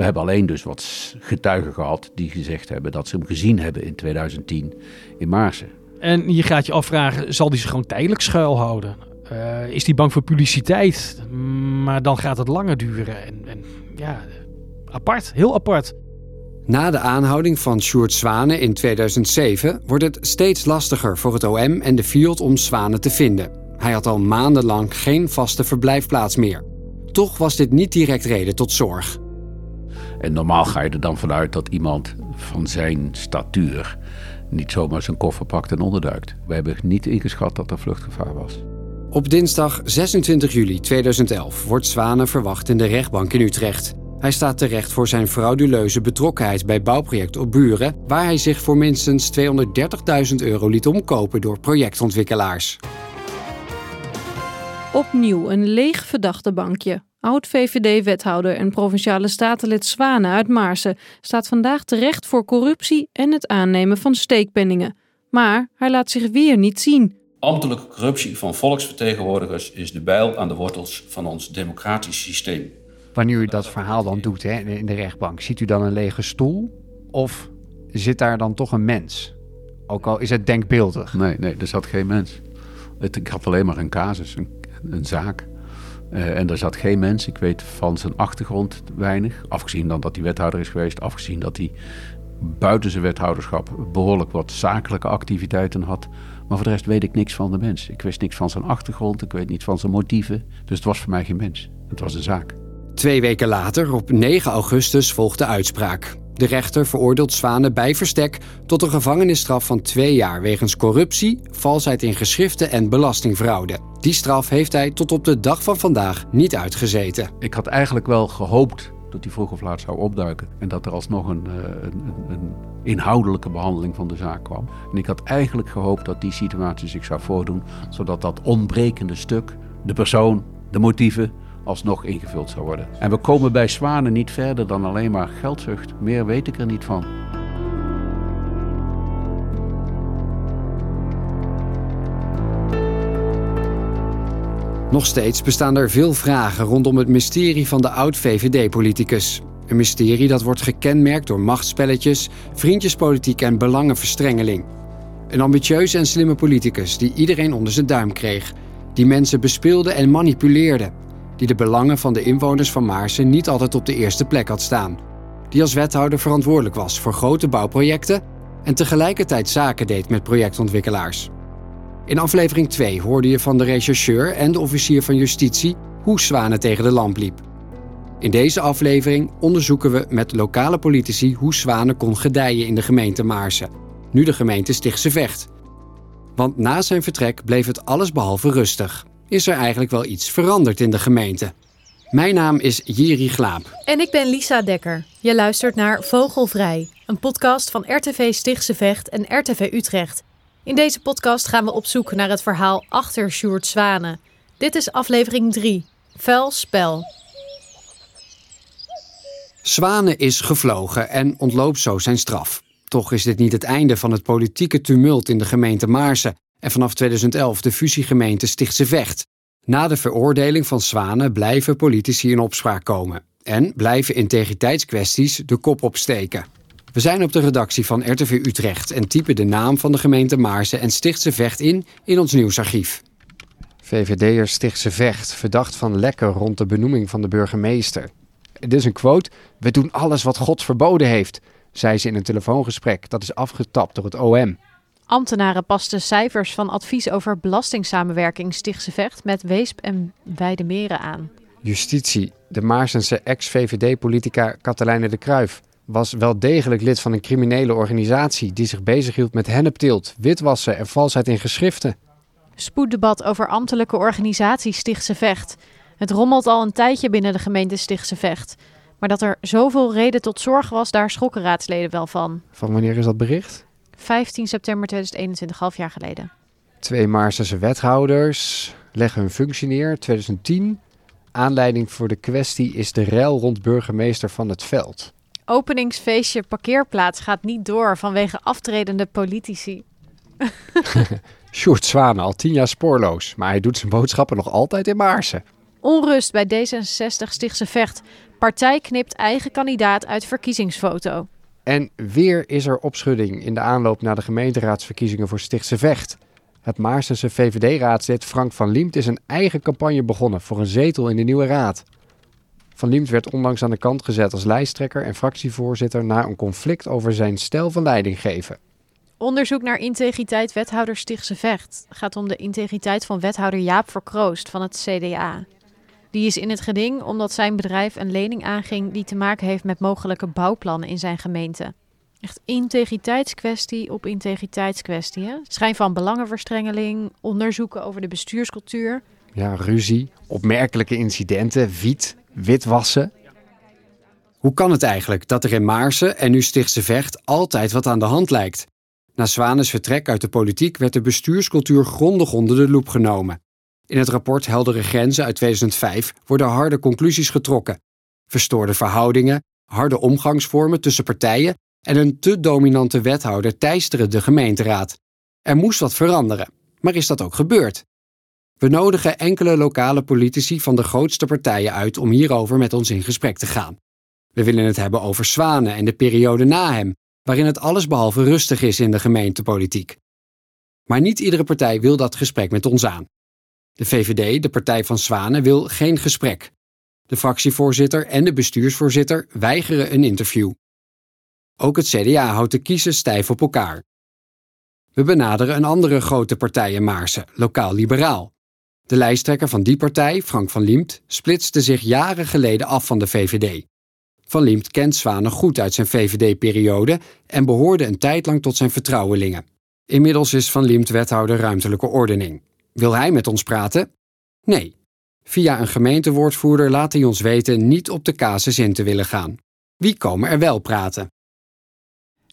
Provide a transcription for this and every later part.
We hebben alleen dus wat getuigen gehad die gezegd hebben dat ze hem gezien hebben in 2010 in Maarsen. En je gaat je afvragen, zal die zich gewoon tijdelijk schuilhouden? Uh, is die bang voor publiciteit? Maar dan gaat het langer duren. En, en ja, apart, heel apart. Na de aanhouding van Sjoerd Zwane in 2007 wordt het steeds lastiger voor het OM en de FIOD om Zwane te vinden. Hij had al maandenlang geen vaste verblijfplaats meer. Toch was dit niet direct reden tot zorg. En normaal ga je er dan vanuit dat iemand van zijn statuur niet zomaar zijn koffer pakt en onderduikt. We hebben niet ingeschat dat er vluchtgevaar was. Op dinsdag 26 juli 2011 wordt Zwane verwacht in de rechtbank in Utrecht. Hij staat terecht voor zijn frauduleuze betrokkenheid bij bouwproject op Buren, waar hij zich voor minstens 230.000 euro liet omkopen door projectontwikkelaars. Opnieuw een leeg verdachte bankje. Oud-VVD-wethouder en provinciale statenlid Zwane uit Maarsen staat vandaag terecht voor corruptie en het aannemen van steekpenningen. Maar hij laat zich weer niet zien. Ambtelijke corruptie van volksvertegenwoordigers is de bijl aan de wortels van ons democratisch systeem. Wanneer u dat verhaal dan doet hè, in de rechtbank, ziet u dan een lege stoel? Of zit daar dan toch een mens? Ook al is het denkbeeldig. Nee, nee, er zat geen mens. ik had alleen maar een casus, een, een zaak. Uh, en er zat geen mens. Ik weet van zijn achtergrond weinig. Afgezien dan dat hij wethouder is geweest. Afgezien dat hij buiten zijn wethouderschap behoorlijk wat zakelijke activiteiten had. Maar voor de rest weet ik niks van de mens. Ik wist niks van zijn achtergrond. Ik weet niet van zijn motieven. Dus het was voor mij geen mens. Het was een zaak. Twee weken later, op 9 augustus, volgt de uitspraak. De rechter veroordeelt Zwane bij verstek tot een gevangenisstraf van twee jaar wegens corruptie, valsheid in geschriften en belastingfraude. Die straf heeft hij tot op de dag van vandaag niet uitgezeten. Ik had eigenlijk wel gehoopt dat hij vroeg of laat zou opduiken en dat er alsnog een, eh, een, een inhoudelijke behandeling van de zaak kwam. En ik had eigenlijk gehoopt dat die situatie zich zou voordoen, zodat dat ontbrekende stuk, de persoon, de motieven, alsnog ingevuld zou worden. En we komen bij zwanen niet verder dan alleen maar geldzucht. Meer weet ik er niet van. Nog steeds bestaan er veel vragen rondom het mysterie van de oud-VVD-politicus. Een mysterie dat wordt gekenmerkt door machtsspelletjes, vriendjespolitiek en belangenverstrengeling. Een ambitieuze en slimme politicus die iedereen onder zijn duim kreeg, die mensen bespeelde en manipuleerde, die de belangen van de inwoners van Maarsen niet altijd op de eerste plek had staan. Die als wethouder verantwoordelijk was voor grote bouwprojecten en tegelijkertijd zaken deed met projectontwikkelaars. In aflevering 2 hoorde je van de rechercheur en de officier van justitie hoe Zwanen tegen de lamp liep. In deze aflevering onderzoeken we met lokale politici hoe Zwanen kon gedijen in de gemeente Maarsen, nu de gemeente Stichtse Vecht. Want na zijn vertrek bleef het allesbehalve rustig is er eigenlijk wel iets veranderd in de gemeente. Mijn naam is Jiri Glaap. En ik ben Lisa Dekker. Je luistert naar Vogelvrij, een podcast van RTV Stichtse Vecht en RTV Utrecht. In deze podcast gaan we op zoek naar het verhaal achter Sjoerd Zwane. Dit is aflevering 3, Vuil Spel. Zwane is gevlogen en ontloopt zo zijn straf. Toch is dit niet het einde van het politieke tumult in de gemeente Maarsen en vanaf 2011 de fusiegemeente Stichtse Vecht. Na de veroordeling van Zwanen blijven politici in opspraak komen en blijven integriteitskwesties de kop opsteken. We zijn op de redactie van RTV Utrecht en typen de naam van de gemeente Maarsen en Stichtse Vecht in in ons nieuwsarchief. VVD'er Stichtse Vecht, verdacht van lekker rond de benoeming van de burgemeester. Dit is een quote. We doen alles wat God verboden heeft, zei ze in een telefoongesprek. Dat is afgetapt door het OM. Ambtenaren pasten cijfers van advies over belastingsamenwerking Stichtse Vecht met Weesp en Weidemeren aan. Justitie. De Maarsense ex-VVD-politica Katelijne de Kruif was wel degelijk lid van een criminele organisatie die zich bezighield met hennepteelt, witwassen en valsheid in geschriften. Spoeddebat over ambtelijke organisatie Stichtse Vecht. Het rommelt al een tijdje binnen de gemeente Stichtse Vecht. Maar dat er zoveel reden tot zorg was, daar schrokken raadsleden wel van. Van wanneer is dat bericht? 15 september 2021, half jaar geleden. Twee Maarsense wethouders leggen hun functie neer, 2010. Aanleiding voor de kwestie is de rel rond burgemeester van het veld. Openingsfeestje parkeerplaats gaat niet door vanwege aftredende politici. Sjoerd Zwane, al tien jaar spoorloos, maar hij doet zijn boodschappen nog altijd in Maarsen. Onrust bij D66 Stichtse Vecht. Partij knipt eigen kandidaat uit verkiezingsfoto. En weer is er opschudding in de aanloop naar de gemeenteraadsverkiezingen voor Stichtse Vecht. Het Maarsense VVD-raadslid Frank van Liemt is een eigen campagne begonnen voor een zetel in de nieuwe raad. Van Liemt werd onlangs aan de kant gezet als lijsttrekker en fractievoorzitter na een conflict over zijn stijl van leiding geven. Onderzoek naar integriteit wethouder Stichtse Vecht gaat om de integriteit van wethouder Jaap Verkroost van het CDA. Die is in het geding omdat zijn bedrijf een lening aanging die te maken heeft met mogelijke bouwplannen in zijn gemeente. Echt integriteitskwestie op integriteitskwestie. Hè? Schijn van belangenverstrengeling, onderzoeken over de bestuurscultuur. Ja, ruzie, opmerkelijke incidenten, wiet, witwassen. Hoe kan het eigenlijk dat er in Maarsen en nu Stichtse Vecht altijd wat aan de hand lijkt? Na Zwanes vertrek uit de politiek werd de bestuurscultuur grondig onder de loep genomen. In het rapport Heldere Grenzen uit 2005 worden harde conclusies getrokken. Verstoorde verhoudingen, harde omgangsvormen tussen partijen en een te dominante wethouder teisteren de gemeenteraad. Er moest wat veranderen, maar is dat ook gebeurd? We nodigen enkele lokale politici van de grootste partijen uit om hierover met ons in gesprek te gaan. We willen het hebben over Zwanen en de periode na hem, waarin het allesbehalve rustig is in de gemeentepolitiek. Maar niet iedere partij wil dat gesprek met ons aan. De VVD, de partij van Zwanen, wil geen gesprek. De fractievoorzitter en de bestuursvoorzitter weigeren een interview. Ook het CDA houdt de kiezen stijf op elkaar. We benaderen een andere grote partij in Maarsen, lokaal liberaal. De lijsttrekker van die partij, Frank van Liemt, splitste zich jaren geleden af van de VVD. Van Liemt kent Zwanen goed uit zijn VVD-periode en behoorde een tijd lang tot zijn vertrouwelingen. Inmiddels is Van Liemt wethouder ruimtelijke ordening. Wil hij met ons praten? Nee. Via een gemeentewoordvoerder laat hij ons weten niet op de casus in te willen gaan. Wie komen er wel praten?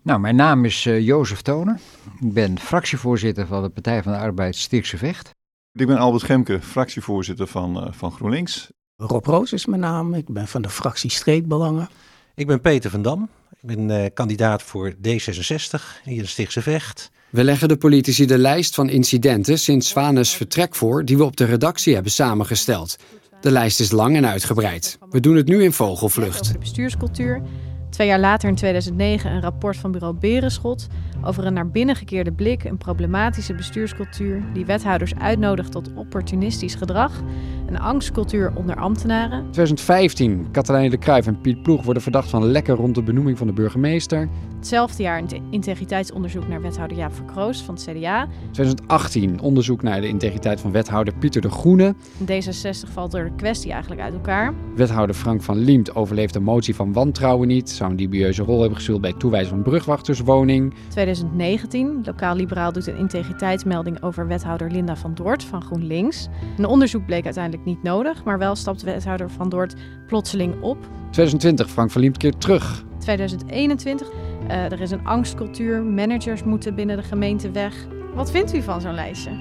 Nou, mijn naam is uh, Jozef Tonen. Ik ben fractievoorzitter van de Partij van de Arbeid Stichtse Vecht. Ik ben Albert Gemke, fractievoorzitter van, uh, van GroenLinks. Rob Roos is mijn naam. Ik ben van de fractie Streekbelangen. Ik ben Peter van Dam. Ik ben uh, kandidaat voor D66 hier in Stichtse Vecht. We leggen de politici de lijst van incidenten sinds Zwanes vertrek voor die we op de redactie hebben samengesteld. De lijst is lang en uitgebreid. We doen het nu in vogelvlucht. Over de bestuurscultuur. Twee jaar later in 2009 een rapport van bureau Berenschot over een naar binnen gekeerde blik, een problematische bestuurscultuur die wethouders uitnodigt tot opportunistisch gedrag, een angstcultuur onder ambtenaren. 2015, Katelijne de Cruijff en Piet Ploeg worden verdacht van lekken rond de benoeming van de burgemeester. Hetzelfde jaar een integriteitsonderzoek naar wethouder Jaap Verkroos van het CDA. 2018, onderzoek naar de integriteit van wethouder Pieter de Groene. D66 valt er de kwestie eigenlijk uit elkaar. Wethouder Frank van Liemt overleeft een motie van wantrouwen niet, zou een dubieuze rol hebben gespeeld bij toewijzen van brugwachterswoning. 2019, Lokaal Liberaal doet een integriteitsmelding over wethouder Linda van Doort van GroenLinks. Een onderzoek bleek uiteindelijk niet nodig, maar wel stapt wethouder van Doort plotseling op. 2020, Frank van Liemt keert terug. 2021, uh, er is een angstcultuur, managers moeten binnen de gemeente weg. Wat vindt u van zo'n lijstje?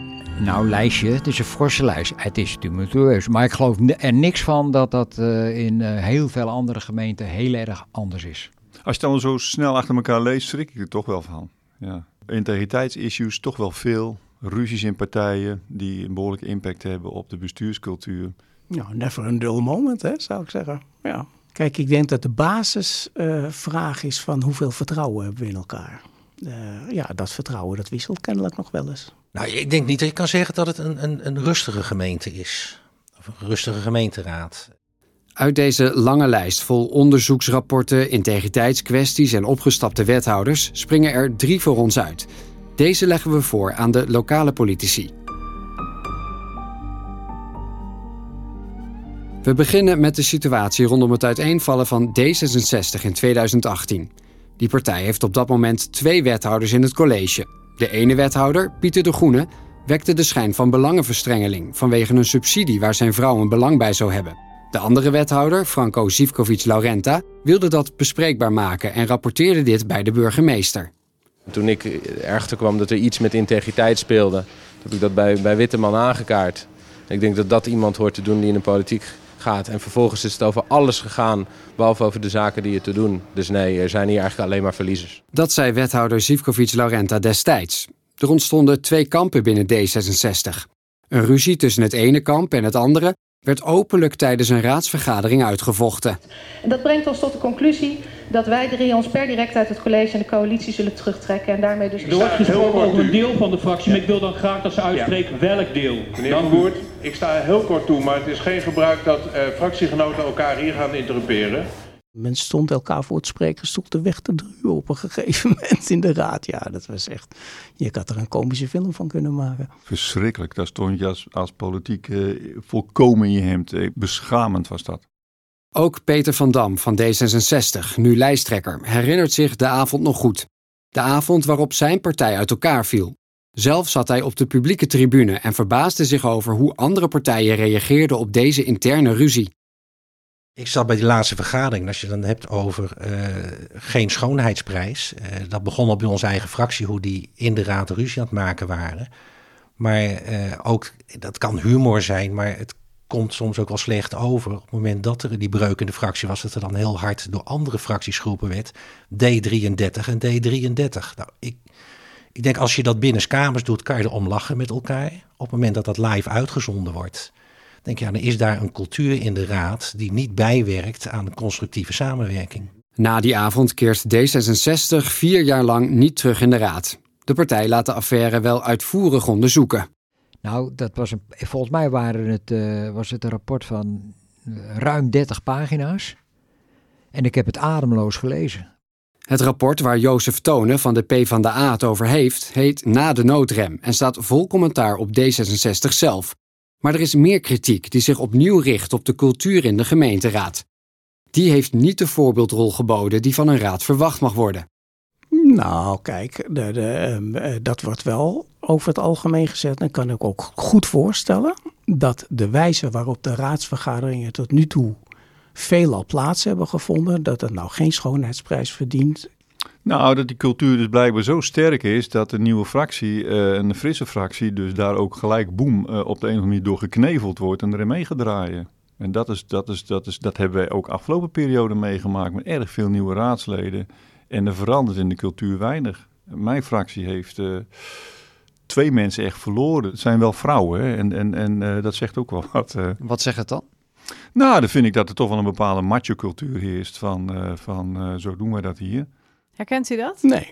Nou, lijstje, het is een forse lijst. Het is tumultueus. Maar ik geloof er niks van dat dat uh, in uh, heel veel andere gemeenten heel erg anders is. Als je het dan zo snel achter elkaar leest, schrik ik er toch wel van. Ja. Integriteitsissues, toch wel veel. Ruzies in partijen die een behoorlijke impact hebben op de bestuurscultuur. Nou, never a dull moment, hè, zou ik zeggen. Ja. Kijk, ik denk dat de basisvraag uh, is van hoeveel vertrouwen hebben we in elkaar. Uh, ja, dat vertrouwen dat wisselt kennelijk nog wel eens. Nou, ik denk niet dat je kan zeggen dat het een, een, een rustige gemeente is. Of een rustige gemeenteraad. Uit deze lange lijst vol onderzoeksrapporten, integriteitskwesties en opgestapte wethouders springen er drie voor ons uit. Deze leggen we voor aan de lokale politici. We beginnen met de situatie rondom het uiteenvallen van D66 in 2018. Die partij heeft op dat moment twee wethouders in het college. De ene wethouder, Pieter de Groene, wekte de schijn van belangenverstrengeling vanwege een subsidie waar zijn vrouw een belang bij zou hebben. De andere wethouder, Franco Zivkovic-Laurenta, wilde dat bespreekbaar maken en rapporteerde dit bij de burgemeester. Toen ik erachter kwam dat er iets met integriteit speelde, heb ik dat bij, bij Witteman aangekaart. Ik denk dat dat iemand hoort te doen die in de politiek gaat. En vervolgens is het over alles gegaan, behalve over de zaken die je te doen. Dus nee, er zijn hier eigenlijk alleen maar verliezers. Dat zei wethouder Zivkovic-Laurenta destijds. Er ontstonden twee kampen binnen D66. Een ruzie tussen het ene kamp en het andere werd openlijk tijdens een raadsvergadering uitgevochten. En dat brengt ons tot de conclusie dat wij drie ons per direct uit het college en de coalitie zullen terugtrekken en daarmee dus... Er wordt gesproken over een deel van de fractie, maar ik wil dan graag dat ze uitspreken welk deel. Meneer Van Boert, ik sta heel kort toe, maar het is geen gebruik dat uh, fractiegenoten elkaar hier gaan interrumperen. Men stond elkaar voor het sprekersstoel weg te duwen op een gegeven moment in de raad. Ja, dat was echt. Je had er een komische film van kunnen maken. Verschrikkelijk. Daar stond je als, als politiek uh, volkomen in je hemd. Uh, beschamend was dat. Ook Peter van Dam van D66, nu lijsttrekker, herinnert zich de avond nog goed. De avond waarop zijn partij uit elkaar viel. Zelf zat hij op de publieke tribune en verbaasde zich over hoe andere partijen reageerden op deze interne ruzie. Ik zat bij die laatste vergadering. Als je dan hebt over uh, geen schoonheidsprijs. Uh, dat begon al bij onze eigen fractie, hoe die in de raad ruzie aan het maken waren. Maar uh, ook, dat kan humor zijn, maar het komt soms ook wel slecht over. Op het moment dat er die breuk in de fractie was, dat er dan heel hard door andere fractiesgroepen werd. D33 en D33. Nou, ik, ik denk als je dat binnenskamers doet, kan je er om lachen met elkaar. Op het moment dat dat live uitgezonden wordt denk ja, dan is daar een cultuur in de raad die niet bijwerkt aan een constructieve samenwerking. Na die avond keert D66 vier jaar lang niet terug in de raad. De partij laat de affaire wel uitvoerig onderzoeken. Nou, dat was een, volgens mij waren het, uh, was het een rapport van uh, ruim 30 pagina's. En ik heb het ademloos gelezen. Het rapport waar Jozef Tonen van de PvdA het over heeft, heet Na de noodrem en staat vol commentaar op D66 zelf. Maar er is meer kritiek die zich opnieuw richt op de cultuur in de gemeenteraad. Die heeft niet de voorbeeldrol geboden die van een raad verwacht mag worden. Nou, kijk, de, de, uh, dat wordt wel over het algemeen gezet. En kan ik ook goed voorstellen dat de wijze waarop de raadsvergaderingen tot nu toe veelal plaats hebben gevonden, dat het nou geen schoonheidsprijs verdient. Nou, dat die cultuur dus blijkbaar zo sterk is dat de nieuwe fractie, uh, een frisse fractie, dus daar ook gelijk boem uh, op de een of andere manier door gekneveld wordt en erin mee gaat draaien. En dat, is, dat, is, dat, is, dat hebben wij ook afgelopen periode meegemaakt met erg veel nieuwe raadsleden. En er verandert in de cultuur weinig. Mijn fractie heeft uh, twee mensen echt verloren. Het zijn wel vrouwen hè? en, en, en dat zegt ook wel wat. Wat zegt het dan? Nou, dan vind ik dat er toch wel een bepaalde macho-cultuur heerst van, van zo doen wij dat hier. Herkent u dat? Nee.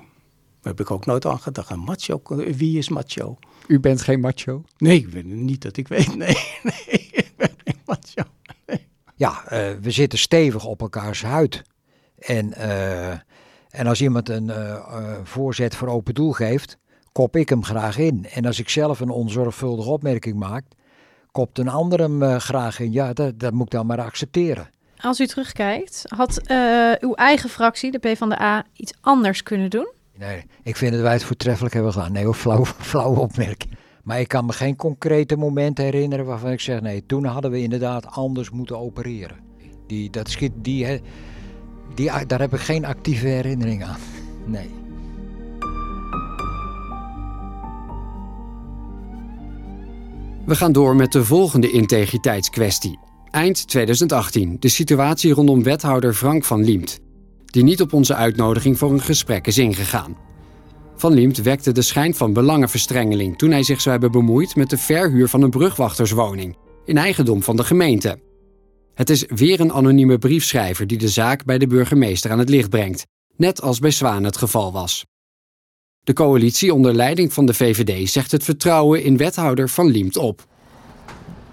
Daar heb ik ook nooit aan gedacht. Een macho, wie is macho? U bent geen macho? Nee, ik ben niet dat ik weet. Nee, nee ik ben geen macho. Nee. Ja, uh, we zitten stevig op elkaars huid. En, uh, en als iemand een uh, voorzet voor open doel geeft, kop ik hem graag in. En als ik zelf een onzorgvuldige opmerking maak, kopt een ander hem graag in. Ja, dat, dat moet ik dan maar accepteren. Als u terugkijkt, had uh, uw eigen fractie, de PvdA, iets anders kunnen doen? Nee, ik vind dat wij het voortreffelijk hebben gedaan. Nee, flauw, flauwe opmerking. Maar ik kan me geen concrete momenten herinneren waarvan ik zeg... nee, toen hadden we inderdaad anders moeten opereren. Die, dat schiet, die, die, daar heb ik geen actieve herinnering aan. Nee. We gaan door met de volgende integriteitskwestie. Eind 2018 de situatie rondom wethouder Frank van Liemt, die niet op onze uitnodiging voor een gesprek is ingegaan. Van Liemt wekte de schijn van belangenverstrengeling toen hij zich zou hebben bemoeid met de verhuur van een brugwachterswoning in eigendom van de gemeente. Het is weer een anonieme briefschrijver die de zaak bij de burgemeester aan het licht brengt, net als bij Zwaan het geval was. De coalitie onder leiding van de VVD zegt het vertrouwen in wethouder Van Liemt op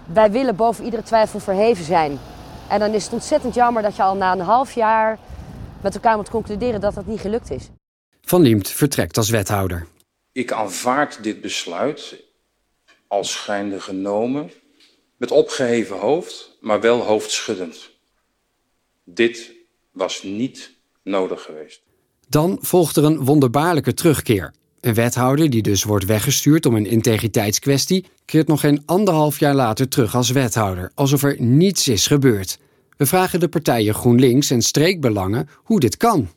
wij willen boven iedere twijfel verheven zijn. En dan is het ontzettend jammer dat je al na een half jaar met elkaar moet concluderen dat dat niet gelukt is. Van Liemt vertrekt als wethouder. Ik aanvaard dit besluit als schijnde genomen, met opgeheven hoofd, maar wel hoofdschuddend. Dit was niet nodig geweest. Dan volgt er een wonderbaarlijke terugkeer. Een wethouder die dus wordt weggestuurd om een integriteitskwestie, keert nog geen anderhalf jaar later terug als wethouder, alsof er niets is gebeurd. We vragen de partijen GroenLinks en streekbelangen hoe dit kan.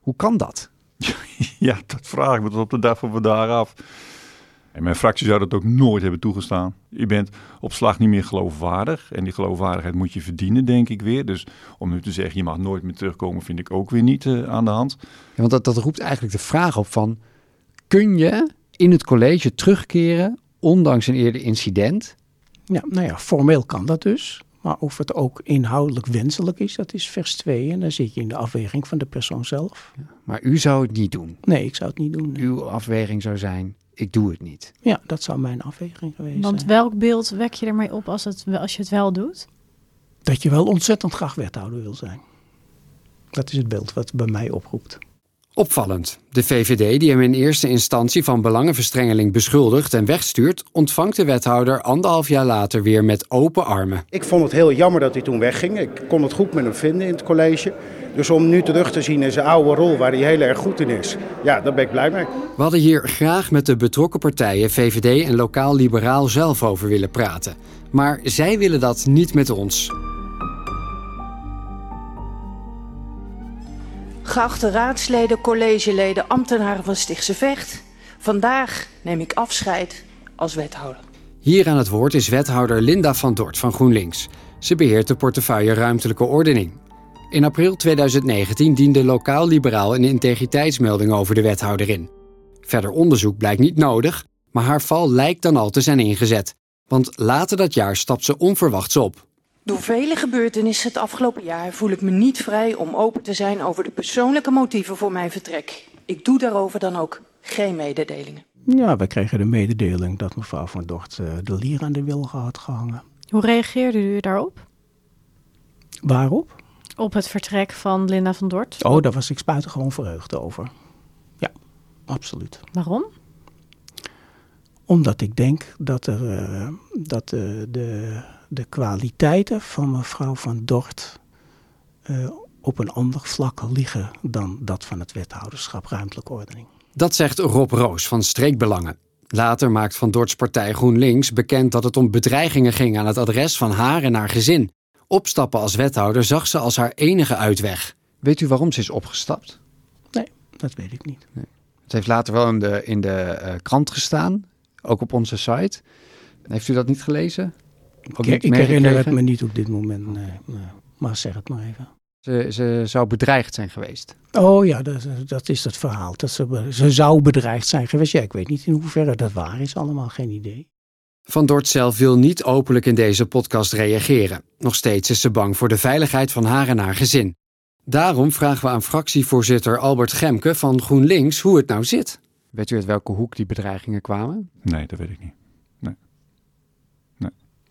Hoe kan dat? Ja, dat vraag ik me tot op de dag van vandaag af. En mijn fractie zou dat ook nooit hebben toegestaan. Je bent op slag niet meer geloofwaardig. En die geloofwaardigheid moet je verdienen, denk ik weer. Dus om nu te zeggen, je mag nooit meer terugkomen, vind ik ook weer niet uh, aan de hand. Ja, want dat, dat roept eigenlijk de vraag op van kun je in het college terugkeren, ondanks een eerder incident? Ja, nou ja, formeel kan dat dus. Maar of het ook inhoudelijk wenselijk is, dat is vers 2. En dan zit je in de afweging van de persoon zelf. Maar u zou het niet doen? Nee, ik zou het niet doen. Uw afweging zou zijn, ik doe het niet. Ja, dat zou mijn afweging geweest Want zijn. welk beeld wek je ermee op als, het, als je het wel doet? Dat je wel ontzettend graag wethouder wil zijn. Dat is het beeld wat bij mij oproept. Opvallend. De VVD, die hem in eerste instantie van belangenverstrengeling beschuldigt en wegstuurt, ontvangt de wethouder anderhalf jaar later weer met open armen. Ik vond het heel jammer dat hij toen wegging. Ik kon het goed met hem vinden in het college. Dus om nu terug te zien in zijn oude rol, waar hij heel erg goed in is, ja, daar ben ik blij mee. We hadden hier graag met de betrokken partijen, VVD en lokaal liberaal zelf over willen praten. Maar zij willen dat niet met ons. Geachte raadsleden, collegeleden, ambtenaren van Stichtse Vecht. Vandaag neem ik afscheid als wethouder. Hier aan het woord is wethouder Linda van Dort van GroenLinks. Ze beheert de portefeuille ruimtelijke ordening. In april 2019 diende lokaal liberaal een integriteitsmelding over de wethouder in. Verder onderzoek blijkt niet nodig, maar haar val lijkt dan al te zijn ingezet. Want later dat jaar stapt ze onverwachts op. Door vele gebeurtenissen het afgelopen jaar voel ik me niet vrij om open te zijn over de persoonlijke motieven voor mijn vertrek. Ik doe daarover dan ook geen mededelingen. Ja, wij kregen de mededeling dat mevrouw van Dort eh, de lier aan de wilgen had gehangen. Hoe reageerde u daarop? Waarop? Op het vertrek van Linda van Dort? Oh, daar was ik buitengewoon verheugd over. Ja, absoluut. Waarom? Omdat ik denk dat, er, eh, dat eh, de, de kwaliteiten van mevrouw van Dort eh, op een ander vlak liggen dan dat van het wethouderschap ruimtelijke ordening. Dat zegt Rob Roos van Streekbelangen. Later maakt Van Dorts partij GroenLinks bekend dat het om bedreigingen ging aan het adres van haar en haar gezin. Opstappen als wethouder zag ze als haar enige uitweg. Weet u waarom ze is opgestapt? Nee, dat weet ik niet. Nee. Het heeft later wel in de, in de uh, krant gestaan, ook op onze site. Heeft u dat niet gelezen? Ook ik, ik herinner het me niet op dit moment, nee, nee. maar zeg het maar even. Ze, ze zou bedreigd zijn geweest. Oh ja, dat, dat is het verhaal. Dat ze, ze zou bedreigd zijn geweest. Ja, ik weet niet in hoeverre dat waar is, allemaal geen idee. Van Dort zelf wil niet openlijk in deze podcast reageren. Nog steeds is ze bang voor de veiligheid van haar en haar gezin. Daarom vragen we aan fractievoorzitter Albert Gemke van GroenLinks hoe het nou zit. Weet u uit welke hoek die bedreigingen kwamen? Nee, dat weet ik niet.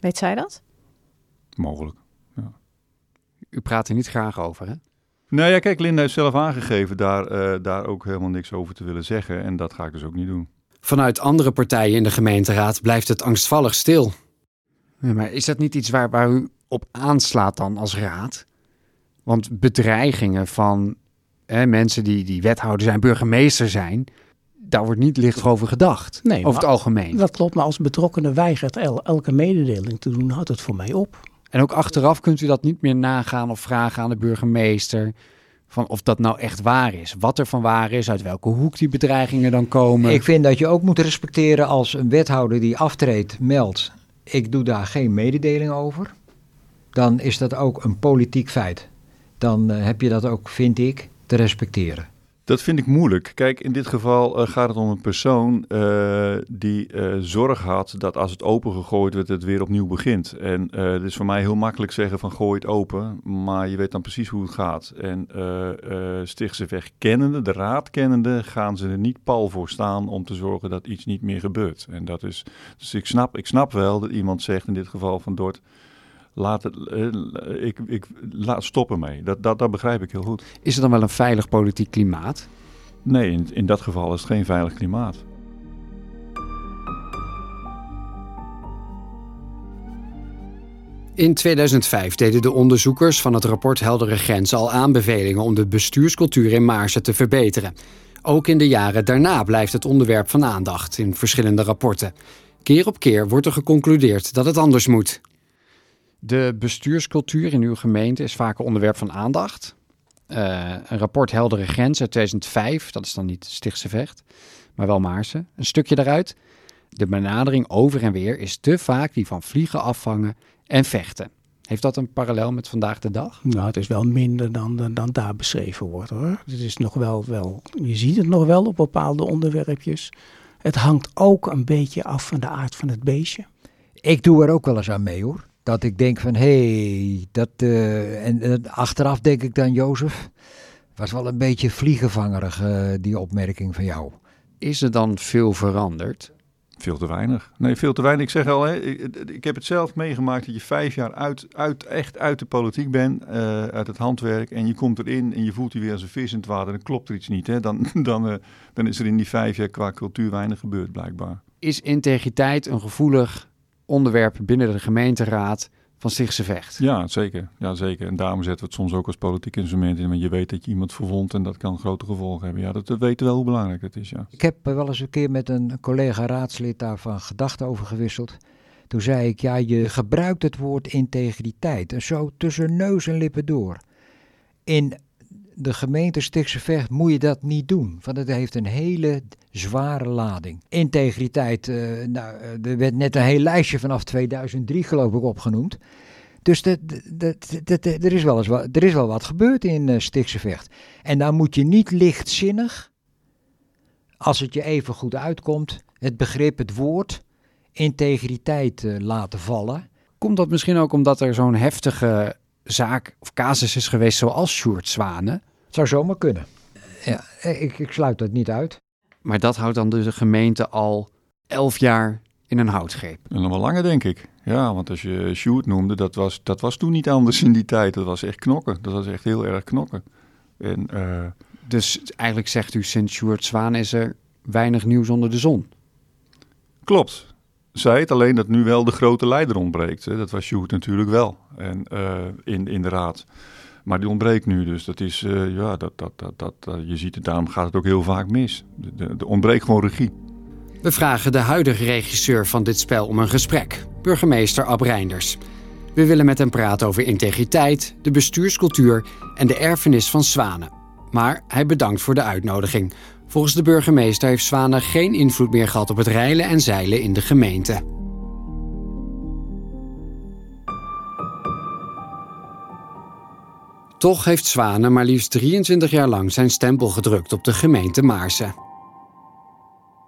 Weet zij dat? Mogelijk. Ja. U praat er niet graag over, hè? Nou ja, kijk, Linda heeft zelf aangegeven daar, uh, daar ook helemaal niks over te willen zeggen. En dat ga ik dus ook niet doen. Vanuit andere partijen in de gemeenteraad blijft het angstvallig stil. Ja, maar is dat niet iets waar, waar u op aanslaat dan als raad? Want bedreigingen van hè, mensen die, die wethouder zijn, burgemeester zijn, daar wordt niet licht over gedacht. Nee, over het algemeen. Dat klopt, maar als betrokkenen weigert el, elke mededeling te doen, houdt het voor mij op. En ook achteraf kunt u dat niet meer nagaan of vragen aan de burgemeester. Van of dat nou echt waar is. Wat er van waar is, uit welke hoek die bedreigingen dan komen. Ik vind dat je ook moet respecteren als een wethouder die aftreedt meldt. Ik doe daar geen mededeling over. Dan is dat ook een politiek feit. Dan uh, heb je dat ook, vind ik, te respecteren. Dat vind ik moeilijk. Kijk, in dit geval uh, gaat het om een persoon uh, die uh, zorg had dat als het open gegooid wordt, het weer opnieuw begint. En het is voor mij heel makkelijk zeggen van gooi het open, maar je weet dan precies hoe het gaat. En Stichtse Weg kennende, de raad kennende, gaan ze er niet pal voor staan om te zorgen dat iets niet meer gebeurt. En dat is, dus ik snap, ik snap wel dat iemand zegt, in dit geval van Dort, laat het, uh, ik, ik, laat stoppen mee. Dat, dat, dat begrijp ik heel goed. Is er dan wel een veilig politiek klimaat? Nee, in, in dat geval is het geen veilig klimaat. In 2005 deden de onderzoekers van het rapport Heldere Grenzen al aanbevelingen om de bestuurscultuur in Maarsen te verbeteren. Ook in de jaren daarna blijft het onderwerp van aandacht in verschillende rapporten. Keer op keer wordt er geconcludeerd dat het anders moet. De bestuurscultuur in uw gemeente is vaak een onderwerp van aandacht. Uh, een rapport Heldere Grenzen uit 2005, dat is dan niet Stichtse Vecht, maar wel Maarsen. Een stukje daaruit. De benadering over en weer is te vaak die van vliegen afvangen en vechten. Heeft dat een parallel met vandaag de dag? Nou, het is wel minder dan, dan, dan daar beschreven wordt hoor. Het is nog wel, wel, je ziet het nog wel op bepaalde onderwerpjes. Het hangt ook een beetje af van de aard van het beestje. Ik doe er ook wel eens aan mee hoor. Dat ik denk van, hé, hey, dat... Uh, en, en, achteraf denk ik dan, Jozef, was wel een beetje vliegenvangerig, uh, die opmerking van jou. Is er dan veel veranderd? Veel te weinig. Nee, veel te weinig. Ik zeg al, hè, ik, ik, heb het zelf meegemaakt dat je vijf jaar uit, uit, echt uit de politiek bent, uh, uit het handwerk. En je komt erin en je voelt je weer als een vis in het water. Dan klopt er iets niet. Hè? Dan, dan, uh, dan is er in die vijf jaar qua cultuur weinig gebeurd, blijkbaar. Is integriteit een gevoelig onderwerp binnen de gemeenteraad van Stichtse Vecht? Ja, zeker. ja, zeker. En daarom zetten we het soms ook als politiek instrument in. Want je weet dat je iemand verwondt en dat kan grote gevolgen hebben. Ja, dat, dat weten wel hoe belangrijk het is, ja. Ik heb wel eens een keer met een collega raadslid daarvan gedachten over gewisseld. Toen zei ik, ja, je gebruikt het woord integriteit. En zo tussen neus en lippen door. In de gemeente Stichtse Vecht moet je dat niet doen. Want het heeft een hele zware lading. Integriteit, uh, nou, er werd net een heel lijstje vanaf 2003 geloof ik opgenoemd. Dus er, is wel eens wat, er is wel wat gebeurd in uh, Stichtse Vecht. En dan moet je niet lichtzinnig, als het je even goed uitkomt, het begrip, het woord integriteit laten vallen. Komt dat misschien ook omdat er zo'n heftige zaak of casus is geweest zoals Sjoerd Zwanen? Het zou zomaar kunnen. Ja, ik, ik sluit dat niet uit. Maar dat houdt dan de gemeente al elf jaar in een houtgreep. En nog wel langer, denk ik. Ja, want als je Sjoerd noemde, dat was, dat was toen niet anders in die tijd. Dat was echt knokken. Dat was echt heel erg knokken. En, uh... Dus eigenlijk zegt u, sinds Sjoerd Zwaan is er weinig nieuws onder de zon. Klopt. Zij het alleen dat nu wel de grote leider ontbreekt. Hè. Dat was Sjoerd natuurlijk wel. En uh, in, in de raad. Maar die ontbreekt nu, dus dat is, uh, ja, dat, dat, dat, dat, uh, je ziet het, daarom gaat het ook heel vaak mis. Er ontbreekt gewoon regie. We vragen de huidige regisseur van dit spel om een gesprek, burgemeester Ab Reinders. We willen met hem praten over integriteit, de bestuurscultuur en de erfenis van Zwanen. Maar hij bedankt voor de uitnodiging. Volgens de burgemeester heeft Zwanen geen invloed meer gehad op het reilen en zeilen in de gemeente. Toch heeft Zwanen maar liefst 23 jaar lang zijn stempel gedrukt op de gemeente Maarsen.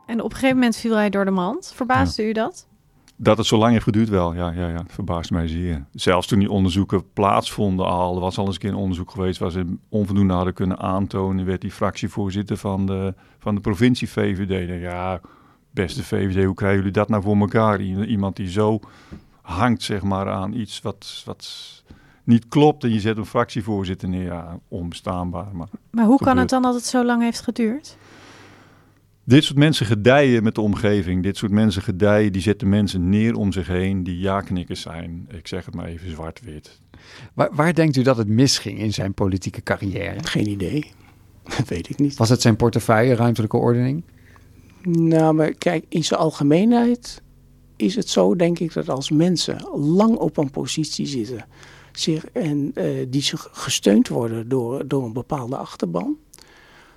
En op een gegeven moment viel hij door de mand. Verbaasde ja. u dat? Dat het zo lang heeft geduurd wel, ja, ja, ja. Het verbaast mij zeer. Zelfs toen die onderzoeken plaatsvonden al, er was al eens een keer een onderzoek geweest waar ze onvoldoende hadden kunnen aantonen, werd die fractievoorzitter van de, van de provincie VVD. Ja, beste VVD, hoe krijgen jullie dat nou voor elkaar? Iemand die zo hangt, zeg maar, aan iets wat, wat niet klopt en je zet een fractievoorzitter neer, ja, onbestaanbaar. Maar, maar hoe kan het dan dat het zo lang heeft geduurd? Dit soort mensen gedijen met de omgeving. Dit soort mensen gedijen, die zetten mensen neer om zich heen die ja-knikkers zijn. Ik zeg het maar even zwart-wit. Waar, waar, denkt u dat het misging in zijn politieke carrière? Geen idee. Dat weet ik niet. Was het zijn portefeuille, ruimtelijke ordening? Nou, maar kijk, in zijn algemeenheid is het zo, denk ik, dat als mensen lang op een positie zitten zich, en uh, die zich gesteund worden door, door een bepaalde achterban,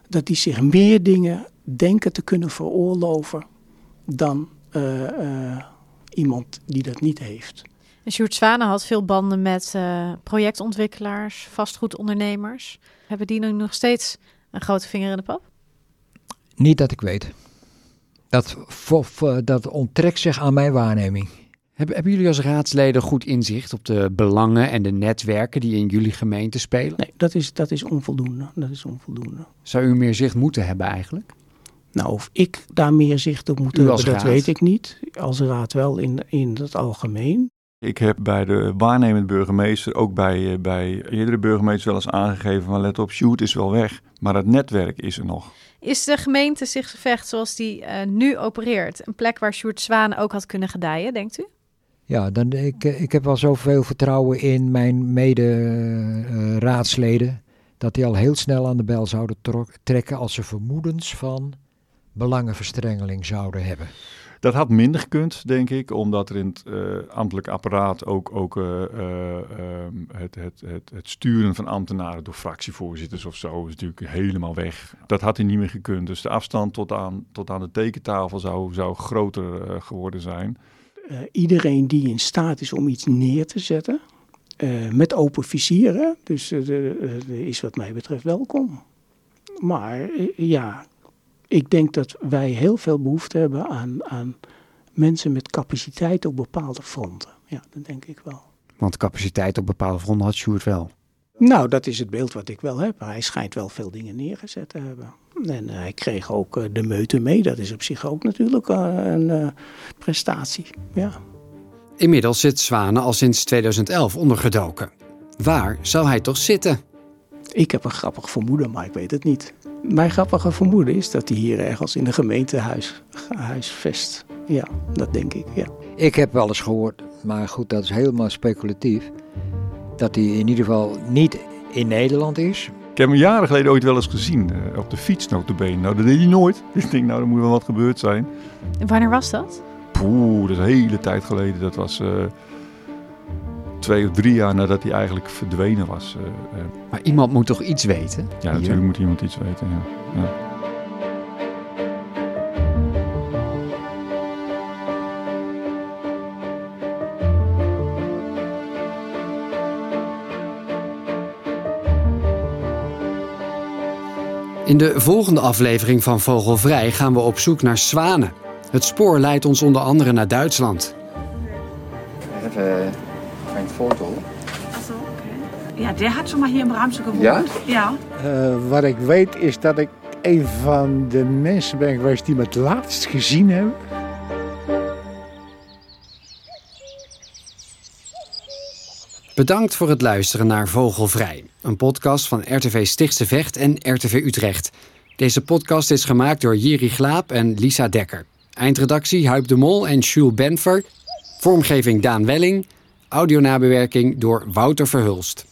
dat die zich meer dingen denken te kunnen veroorloven dan uh, uh, iemand die dat niet heeft. En Sjoerd Zwanen had veel banden met uh, projectontwikkelaars, vastgoedondernemers. Hebben die nu nog steeds een grote vinger in de pap? Niet dat ik weet. Dat, dat onttrekt zich aan mijn waarneming. Hebben, hebben jullie als raadsleden goed inzicht op de belangen en de netwerken die in jullie gemeente spelen? Nee, dat is, dat is onvoldoende. Dat is onvoldoende. Zou u meer zicht moeten hebben eigenlijk? Nou, of ik daar meer zicht op moet hebben, dat weet ik niet. Als raad wel in, in het algemeen. Ik heb bij de waarnemend burgemeester, ook bij, bij eerdere burgemeesters wel eens aangegeven van let op, shoot is wel weg, maar het netwerk is er nog. Is de gemeente zich vecht zoals die uh, nu opereert, een plek waar Sjoerd Zwaan ook had kunnen gedijen, denkt u? Ja, dan, ik, ik heb wel zoveel vertrouwen in mijn mede-raadsleden. Dat die al heel snel aan de bel zouden trekken als ze vermoedens van belangenverstrengeling zouden hebben. Dat had minder gekund, denk ik, omdat er in het uh, ambtelijk apparaat ook, ook uh, uh, het, het, het, het, sturen van ambtenaren door fractievoorzitters of zo is natuurlijk helemaal weg. Dat had hij niet meer gekund. Dus de afstand tot aan, tot aan de tekentafel zou, zou groter geworden zijn. Uh, iedereen die in staat is om iets neer te zetten, uh, met open visieren, dus uh, is wat mij betreft welkom. Maar ja, ik denk dat wij heel veel behoefte hebben aan, aan mensen met capaciteit op bepaalde fronten. Ja, dat denk ik wel. Want capaciteit op bepaalde fronten had Sjoerd wel. Nou, dat is het beeld wat ik wel heb. Hij schijnt wel veel dingen neergezet te hebben. En hij kreeg ook de meute mee. Dat is op zich ook natuurlijk een prestatie. Ja. Inmiddels zit Zwanen al sinds 2011 ondergedoken. Waar zou hij toch zitten? Ik heb een grappig vermoeden, maar ik weet het niet. Mijn grappige vermoeden is dat hij hier ergens in de gemeentehuis huisvest. Ja, dat denk ik, ja. Ik heb wel eens gehoord, maar goed, dat is helemaal speculatief... dat hij in ieder geval niet in Nederland is. Ik heb hem jaren geleden ooit wel eens gezien, uh, op de fiets notabene. Nou, dat deed hij nooit. Ik denk, nou, er moet wel wat gebeurd zijn. Wanneer was dat? Poeh, dat is een hele tijd geleden. Dat was uh, twee of drie jaar nadat hij eigenlijk verdwenen was. Uh, maar iemand moet toch iets weten? Ja, hier? natuurlijk moet iemand iets weten, ja. ja. In de volgende aflevering van Vogelvrij gaan we op zoek naar zwanen. Het spoor leidt ons onder andere naar Duitsland. Even een foto. Achso, oké. Ja, der had zomaar hier in Bramse gewoond. Ja? Ja. Uh, wat ik weet is dat ik een van de mensen ben geweest die me het laatst gezien hebben. Bedankt voor het luisteren naar Vogelvrij, een podcast van RTV Stichtse Vecht en RTV Utrecht. Deze podcast is gemaakt door Jiri Glaap en Lisa Dekker. Eindredactie Huip de Mol en Jules Benfer. Vormgeving Daan Welling. Audionabewerking door Wouter Verhulst.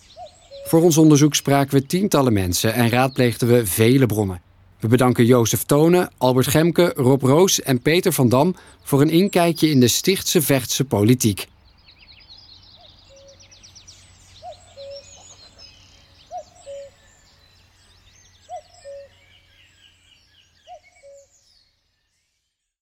Voor ons onderzoek spraken we tientallen mensen en raadpleegden we vele bronnen. We bedanken Jozef Tonen, Albert Gemke, Rob Roos en Peter van Dam voor een inkijkje in de Stichtse Vechtse politiek.